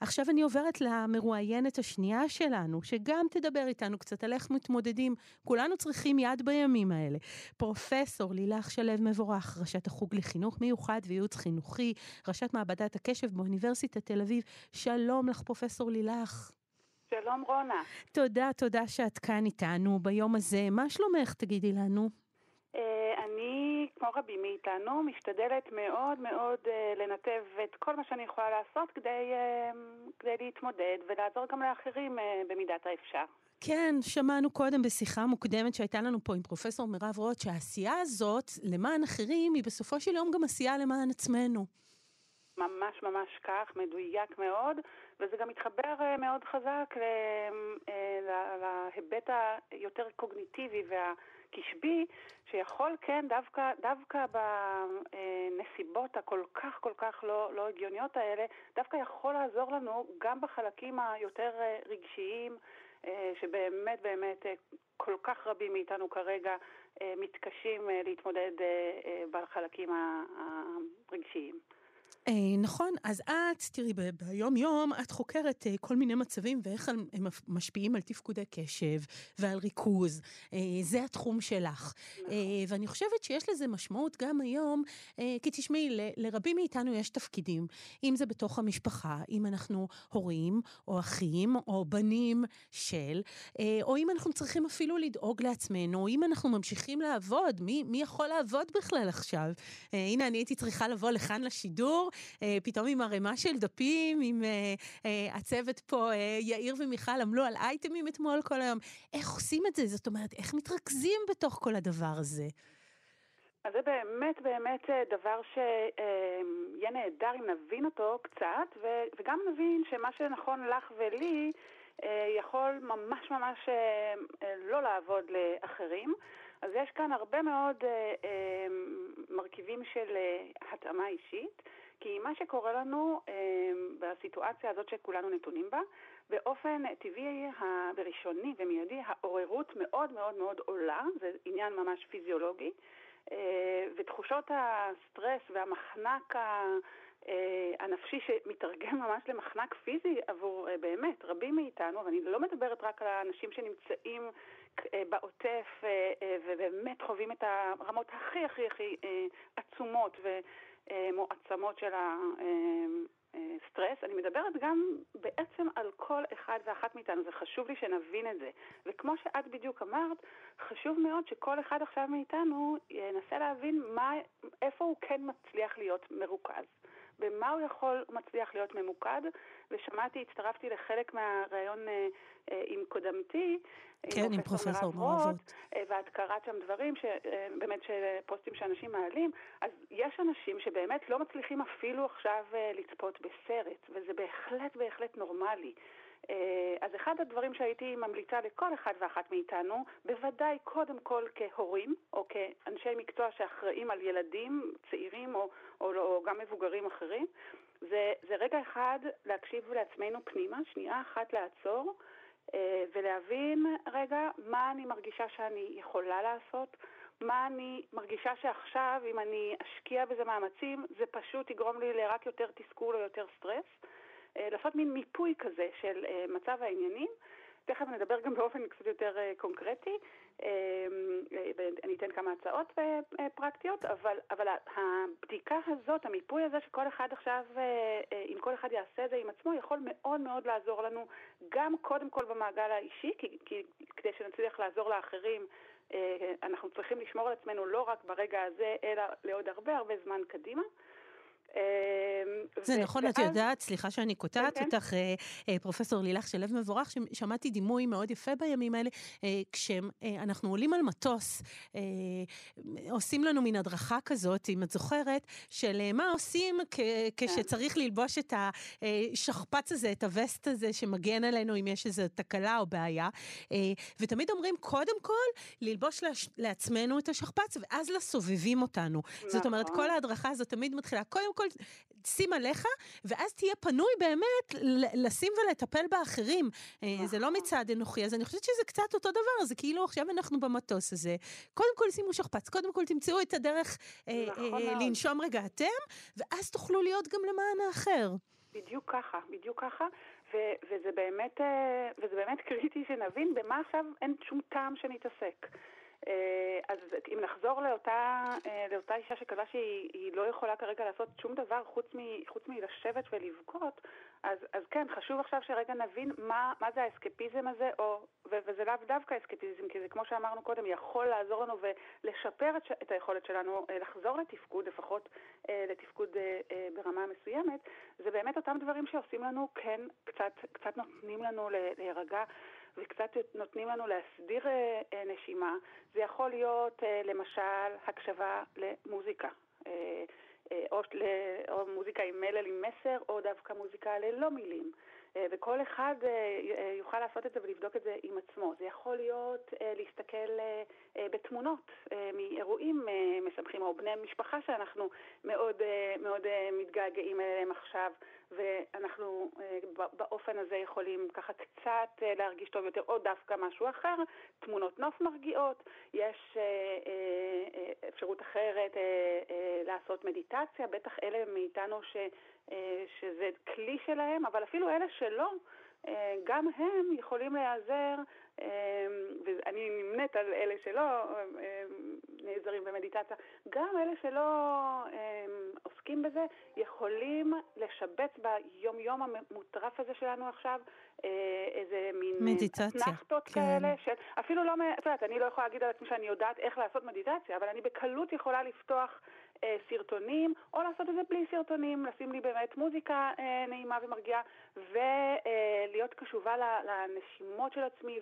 עכשיו אני עוברת למרואיינת השנייה שלנו, שגם תדבר איתנו קצת על איך מתמודדים. כולנו צריכים יד בימים האלה. פרופסור לילך שלו מבורך, ראשת החוג לחינוך מיוחד וייעוץ חינוכי, ראשת מעבדת הקשב באוניברסיטת תל אביב. שלום לך, פרופסור לילך. שלום רונה. תודה, תודה שאת כאן איתנו ביום הזה. מה שלומך, תגידי לנו? אה, אני, כמו רבים מאיתנו, משתדלת מאוד מאוד אה, לנתב את כל מה שאני יכולה לעשות כדי, אה, כדי להתמודד ולעזור גם לאחרים במידת האפשר. כן, שמענו קודם בשיחה מוקדמת שהייתה לנו פה עם פרופסור מירב רוט, שהעשייה הזאת למען אחרים היא בסופו של יום גם עשייה למען עצמנו. ממש ממש כך, מדויק מאוד, וזה גם מתחבר מאוד חזק להיבט היותר קוגניטיבי וה... קשבי, שיכול כן דווקא, דווקא בנסיבות הכל כך כל כך לא, לא הגיוניות האלה, דווקא יכול לעזור לנו גם בחלקים היותר אה, רגשיים, אה, שבאמת באמת אה, כל כך רבים מאיתנו כרגע מתקשים להתמודד בחלקים הרגשיים. אה, נכון, אז את, תראי, ביום-יום את חוקרת אה, כל מיני מצבים ואיך הם משפיעים על תפקודי קשב ועל ריכוז. אה, זה התחום שלך. נכון. ואני חושבת שיש לזה משמעות גם היום, כי תשמעי, לרבים מאיתנו יש תפקידים, אם זה בתוך המשפחה, אם אנחנו הורים, או אחים, או בנים של, או אם אנחנו צריכים אפילו לדאוג לעצמנו, או אם אנחנו ממשיכים לעבוד, מי, מי יכול לעבוד בכלל עכשיו? הנה, אני הייתי צריכה לבוא לכאן לשידור. אה, פתאום עם ערימה של דפים, עם אה, אה, הצוות פה, יאיר ומיכל עמלו על אייטמים אתמול כל היום. איך עושים את זה? זאת אומרת, איך מתרכזים בתוך כל הדבר הזה? אז זה באמת באמת דבר שיהיה נהדר אם נבין אותו קצת, וגם נבין שמה שנכון לך ולי יכול ממש ממש לא לעבוד לאחרים. אז יש כאן הרבה מאוד מרכיבים של התאמה אישית. כי מה שקורה לנו אה, בסיטואציה הזאת שכולנו נתונים בה, באופן טבעי וראשוני ומיידי, העוררות מאוד מאוד מאוד עולה, זה עניין ממש פיזיולוגי, אה, ותחושות הסטרס והמחנק ה... אה, הנפשי שמתרגם ממש למחנק פיזי עבור אה, באמת רבים מאיתנו, ואני לא מדברת רק על האנשים שנמצאים אה, בעוטף ובאמת חווים את הרמות הכי הכי הכי עצומות מועצמות של הסטרס, אני מדברת גם בעצם על כל אחד ואחת מאיתנו, זה חשוב לי שנבין את זה. וכמו שאת בדיוק אמרת, חשוב מאוד שכל אחד עכשיו מאיתנו ינסה להבין מה, איפה הוא כן מצליח להיות מרוכז. במה הוא יכול, הוא מצליח להיות ממוקד, ושמעתי, הצטרפתי לחלק מהראיון אה, אה, עם קודמתי, כן, עם פרופסור מואבות. אה, ואת קראת שם דברים, ש, אה, באמת, פוסטים שאנשים מעלים, אז יש אנשים שבאמת לא מצליחים אפילו עכשיו אה, לצפות בסרט, וזה בהחלט בהחלט נורמלי. אה, אז אחד הדברים שהייתי ממליצה לכל אחד ואחת מאיתנו, בוודאי קודם כל כהורים או כאנשי מקצוע שאחראים על ילדים צעירים או, או, או גם מבוגרים אחרים, זה, זה רגע אחד להקשיב לעצמנו פנימה, שנייה אחת לעצור אה, ולהבין רגע מה אני מרגישה שאני יכולה לעשות, מה אני מרגישה שעכשיו אם אני אשקיע בזה מאמצים זה פשוט יגרום לי לרק יותר תסכול או יותר סטרס. אה, לעשות מין מיפוי כזה של אה, מצב העניינים. תכף נדבר גם באופן קצת יותר אה, קונקרטי, ואני אתן כמה הצעות פרקטיות, אבל, אבל הבדיקה הזאת, המיפוי הזה שכל אחד עכשיו, אם כל אחד יעשה את זה עם עצמו, יכול מאוד מאוד לעזור לנו גם קודם כל במעגל האישי, כי, כי כדי שנצליח לעזור לאחרים, אנחנו צריכים לשמור על עצמנו לא רק ברגע הזה, אלא לעוד הרבה הרבה זמן קדימה. אמ, זה נכון, את יודעת, סליחה שאני קוטעת כן, כן. אותך, אה, אה, פרופסור לילך שלו מבורך, שמעתי דימוי מאוד יפה בימים האלה, אה, כשאנחנו עולים על מטוס, עושים לנו מין הדרכה כזאת, אם את זוכרת, של מה עושים כשצריך ללבוש את השכפ"ץ הזה, את הווסט הזה, שמגן עלינו אם יש איזו תקלה או בעיה, ותמיד אומרים, קודם כל, ללבוש לעצמנו את השכפ"ץ, ואז לסובבים אותנו. זאת אומרת, נכון. כל ההדרכה הזאת תמיד מתחילה, קודם כל, שים עליך, ואז תהיה פנוי באמת לשים ולטפל באחרים. אה, זה לא מצד אנוכי, אז אני חושבת שזה קצת אותו דבר, זה כאילו עכשיו אנחנו במטוס הזה. קודם כל שימו שכפ"ץ, קודם כל תמצאו את הדרך אה, נכון אה, לנשום רגע אתם, ואז תוכלו להיות גם למען האחר. בדיוק ככה, בדיוק ככה, ו- וזה, באמת, וזה באמת קריטי שנבין במה עכשיו אין שום טעם שנתעסק. אה, אז אם נחזור לאותה, אה, לאותה אישה שקבעה שהיא לא יכולה כרגע לעשות שום דבר חוץ, מ, חוץ מלשבת ולבכות, אז, אז כן, חשוב עכשיו שרגע נבין מה, מה זה האסקפיזם הזה, או, ו, וזה לאו דווקא אסקפיזם, כי זה כמו שאמרנו קודם, יכול לעזור לנו ולשפר את, את היכולת שלנו אה, לחזור לתפקוד, לפחות לתפקוד ברמה מסוימת, זה באמת אותם דברים שעושים לנו, כן, קצת, קצת נותנים לנו להירגע. וקצת נותנים לנו להסדיר אה, אה, נשימה. זה יכול להיות אה, למשל הקשבה למוזיקה. או, או מוזיקה עם מלל עם מסר, או דווקא מוזיקה ללא מילים. וכל אחד יוכל לעשות את זה ולבדוק את זה עם עצמו. זה יכול להיות להסתכל בתמונות מאירועים משמחים, או בני משפחה שאנחנו מאוד, מאוד מתגעגעים אליהם עכשיו, ואנחנו באופן הזה יכולים ככה קצת להרגיש טוב יותר, או דווקא משהו אחר, תמונות נוף מרגיעות, יש אפשרות אחרת לעשות מדיטציה, בטח אלה מאיתנו ש, שזה כלי שלהם, אבל אפילו אלה שלא, גם הם יכולים להיעזר, ואני נמנית על אלה שלא נעזרים במדיטציה, גם אלה שלא עוסקים בזה יכולים לשבץ ביום-יום המוטרף הזה שלנו עכשיו איזה מין מדיטציה, נחתות כן. כאלה, של, אפילו לא, את יודעת, אני לא יכולה להגיד על עצמי שאני יודעת איך לעשות מדיטציה, אבל אני בקלות יכולה לפתוח אה, סרטונים, או לעשות את זה בלי סרטונים, לשים לי באמת מוזיקה אה, נעימה ומרגיעה, ולהיות קשובה לנשימות של עצמי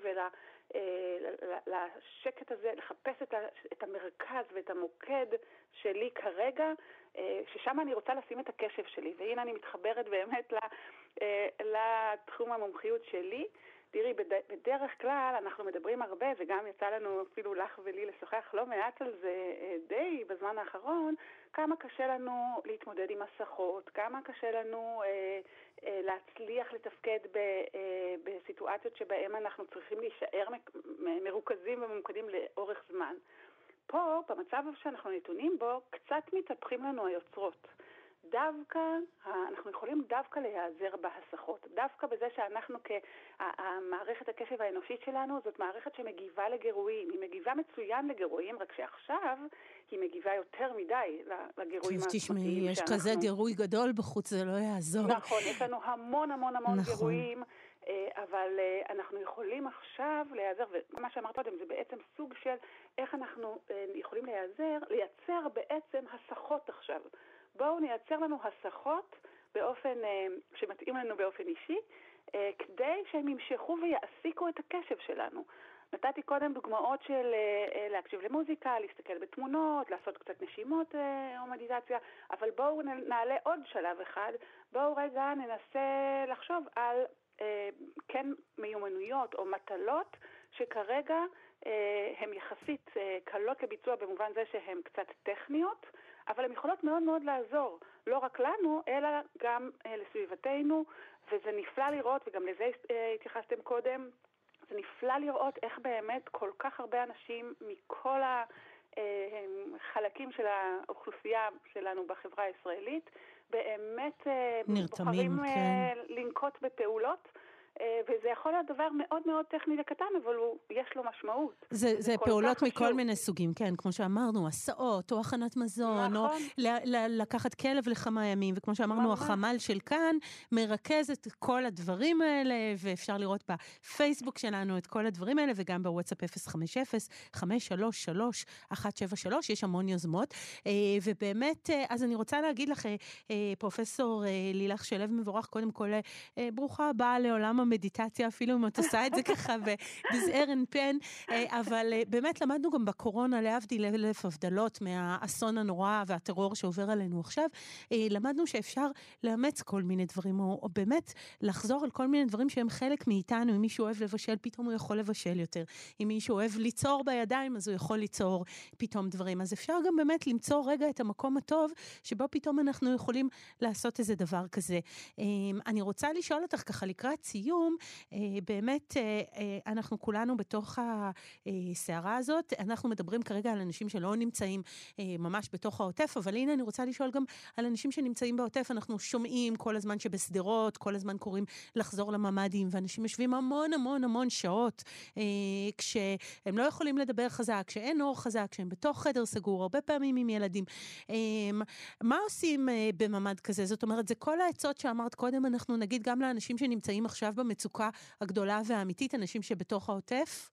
ולשקט הזה, לחפש את, ה, את המרכז ואת המוקד שלי כרגע, אה, ששם אני רוצה לשים את הקשב שלי. והנה אני מתחברת באמת לתחום המומחיות שלי. תראי, בדרך כלל אנחנו מדברים הרבה, וגם יצא לנו אפילו לך ולי לשוחח לא מעט על זה אה, די בזמן האחרון, כמה קשה לנו להתמודד עם מסכות, כמה קשה לנו אה, אה, להצליח לתפקד ב, אה, בסיטואציות שבהן אנחנו צריכים להישאר מרוכזים וממוקדים לאורך זמן. פה, במצב שאנחנו נתונים בו, קצת מתהפכים לנו היוצרות. דווקא, אנחנו יכולים דווקא להיעזר בהסחות, דווקא בזה שאנחנו כמערכת הקשב האנושית שלנו זאת מערכת שמגיבה לגירויים, היא מגיבה מצוין לגירויים, רק שעכשיו היא מגיבה יותר מדי לגירויים העצמתיים תשמעי, יש כזה גירוי גדול בחוץ, זה לא יעזור. נכון, יש לנו המון המון המון נכון. גירויים. אה, אבל אה, אנחנו יכולים עכשיו להיעזר, ומה שאמרת קודם זה בעצם סוג של איך אנחנו אה, יכולים להיעזר, לייצר בעצם הסחות עכשיו. בואו נייצר לנו הסחות באופן אה, שמתאים לנו באופן אישי, אה, כדי שהם ימשכו ויעסיקו את הקשב שלנו. נתתי קודם דוגמאות של אה, להקשיב למוזיקה, להסתכל בתמונות, לעשות קצת נשימות או מדיטציה, אבל בואו נעלה עוד שלב אחד, בואו רגע ננסה לחשוב על כן מיומנויות או מטלות שכרגע הן יחסית קלות לביצוע במובן זה שהן קצת טכניות, אבל הן יכולות מאוד מאוד לעזור, לא רק לנו, אלא גם אה, לסביבתנו, וזה נפלא לראות, וגם לזה אה, התייחסתם קודם, זה נפלא לראות איך באמת כל כך הרבה אנשים מכל החלקים אה, של האוכלוסייה שלנו בחברה הישראלית, באמת אה, נרתמים, בוחרים כן. לנקוט בפעולות. אה, וזה יכול להיות דבר מאוד מאוד טכני וקטן, אבל הוא, יש לו משמעות. זה, זה פעולות מכל חשוב. מיני סוגים, כן, כמו שאמרנו, הסעות, או הכנת מזון, נכון. או ל- ל- לקחת כלב לכמה ימים, וכמו שאמרנו, ממש. החמ"ל של כאן מרכז את כל הדברים האלה, ואפשר לראות בפייסבוק שלנו את כל הדברים האלה, וגם בוואטסאפ 050-533-173, יש המון יוזמות. אה, ובאמת, אה, אז אני רוצה להגיד לך, פרופסור לילך שלו מבורך, קודם כל, ברוכה הבאה לעולם המדיטציה, אפילו אם את עושה את זה ככה בזעיר פן, אה, אבל אה, באמת למדנו גם בקורונה, להבדיל אלף הבדלות מהאסון הנורא והטרור שעובר עלינו עכשיו, אה, למדנו שאפשר לאמץ כל מיני דברים, או, או באמת לחזור על כל מיני דברים שהם חלק מאיתנו. אם מישהו אוהב לבשל, פתאום הוא יכול לבשל יותר. אם מישהו אוהב ליצור בידיים, אז הוא יכול ליצור פתאום דברים. אז אפשר גם באמת למצוא רגע את המקום הטוב, שבו פתאום אנחנו יכולים לעשות איזה דבר כזה. אני רוצה לשאול אותך ככה לקראת סיום, לסיום, באמת אנחנו כולנו בתוך הסערה הזאת. אנחנו מדברים כרגע על אנשים שלא נמצאים ממש בתוך העוטף, אבל הנה אני רוצה לשאול גם על אנשים שנמצאים בעוטף. אנחנו שומעים כל הזמן שבשדרות, כל הזמן קוראים לחזור לממ"דים, ואנשים יושבים המון המון המון שעות, כשהם לא יכולים לדבר חזק, כשאין אור חזק, כשהם בתוך חדר סגור, הרבה פעמים עם ילדים. מה עושים בממ"ד כזה? זאת אומרת, זה כל העצות שאמרת קודם, אנחנו נגיד גם לאנשים שנמצאים עכשיו במצוקה הגדולה והאמיתית, אנשים שבתוך העוטף?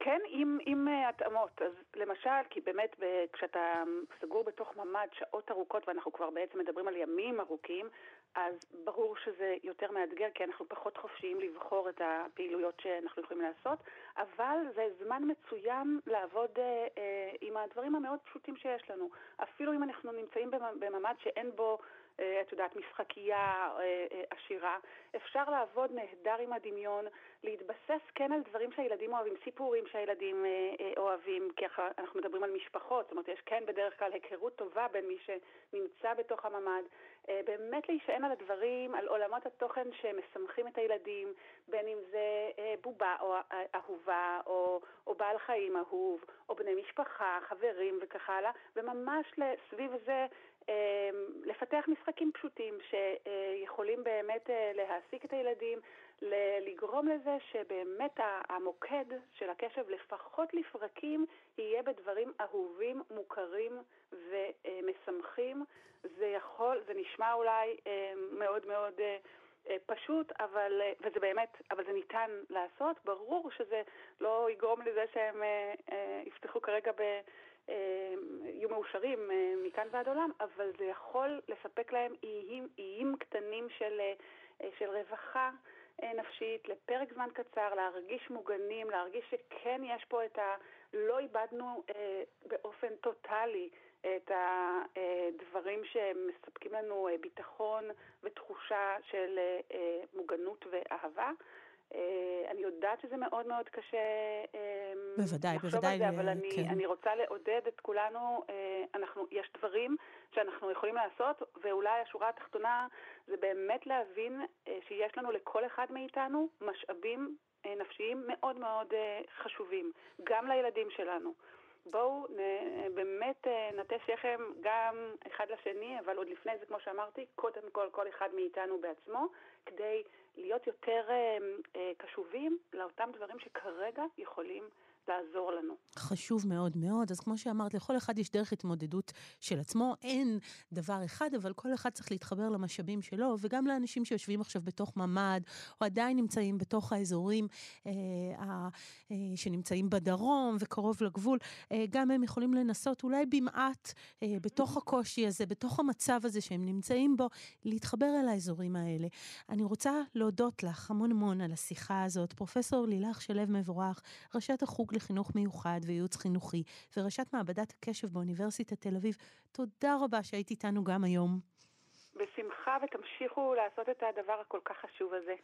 כן, עם, עם התאמות. אז למשל, כי באמת כשאתה סגור בתוך ממ"ד שעות ארוכות, ואנחנו כבר בעצם מדברים על ימים ארוכים, אז ברור שזה יותר מאתגר, כי אנחנו פחות חופשיים לבחור את הפעילויות שאנחנו יכולים לעשות, אבל זה זמן מצוין לעבוד אה, אה, עם הדברים המאוד פשוטים שיש לנו. אפילו אם אנחנו נמצאים בממ"ד שאין בו... אה, את יודעת, משחקייה אה, אה, עשירה. אפשר לעבוד נהדר עם הדמיון, להתבסס כן על דברים שהילדים אוהבים, סיפורים שהילדים אוהבים, כי אנחנו מדברים על משפחות, זאת אומרת, יש כן בדרך כלל היכרות טובה בין מי שנמצא בתוך הממ"ד. באמת להישען על הדברים, על עולמות התוכן שמשמחים את הילדים, בין אם זה בובה או אהובה, או, או בעל חיים אהוב, או בני משפחה, חברים וכך הלאה, וממש סביב זה לפתח משחקים פשוטים שיכולים באמת אה, להעסיק את הילדים, לגרום לזה שבאמת המוקד של הקשב, לפחות לפרקים, יהיה בדברים אהובים, מוכרים ומשמחים. זה יכול, זה נשמע אולי אה, מאוד מאוד אה, פשוט, אבל, וזה באמת, אבל זה ניתן לעשות. ברור שזה לא יגרום לזה שהם יפתחו כרגע ב... אה, יהיו מאושרים אה, מכאן ועד עולם, אבל זה יכול לספק להם איים, איים קטנים של, אה, של רווחה נפשית לפרק זמן קצר, להרגיש מוגנים, להרגיש שכן יש פה את ה... לא איבדנו באופן טוטאלי את הדברים שמספקים לנו ביטחון ותחושה של מוגנות ואהבה. אה, אני יודעת שזה מאוד מאוד קשה אה, בוודאי, לחשוב בוודאי, על זה, אבל אני, כן. אני רוצה לעודד את כולנו, אה, אנחנו, יש דברים שאנחנו יכולים לעשות, ואולי השורה התחתונה זה באמת להבין שיש לנו לכל אחד מאיתנו משאבים נפשיים מאוד מאוד חשובים, גם לילדים שלנו. בואו באמת נטה שכם גם אחד לשני, אבל עוד לפני זה, כמו שאמרתי, קודם כל כל אחד מאיתנו בעצמו, כדי להיות יותר אה, אה, קשובים לאותם דברים שכרגע יכולים לעזור לנו. חשוב מאוד מאוד. אז כמו שאמרת, לכל אחד יש דרך התמודדות של עצמו. אין דבר אחד, אבל כל אחד צריך להתחבר למשאבים שלו, וגם לאנשים שיושבים עכשיו בתוך ממ"ד, או עדיין נמצאים בתוך האזורים אה, אה, שנמצאים בדרום וקרוב לגבול, אה, גם הם יכולים לנסות אולי במעט אה, בתוך הקושי הזה, בתוך המצב הזה שהם נמצאים בו, להתחבר אל האזורים האלה. אני רוצה להודות לך המון המון על השיחה הזאת. פרופסור לילך שלו מבורך, ראשת החוג לחינוך מיוחד וייעוץ חינוכי, וראשת מעבדת הקשב באוניברסיטת תל אביב. תודה רבה שהיית איתנו גם היום. בשמחה, ותמשיכו לעשות את הדבר הכל כך חשוב הזה.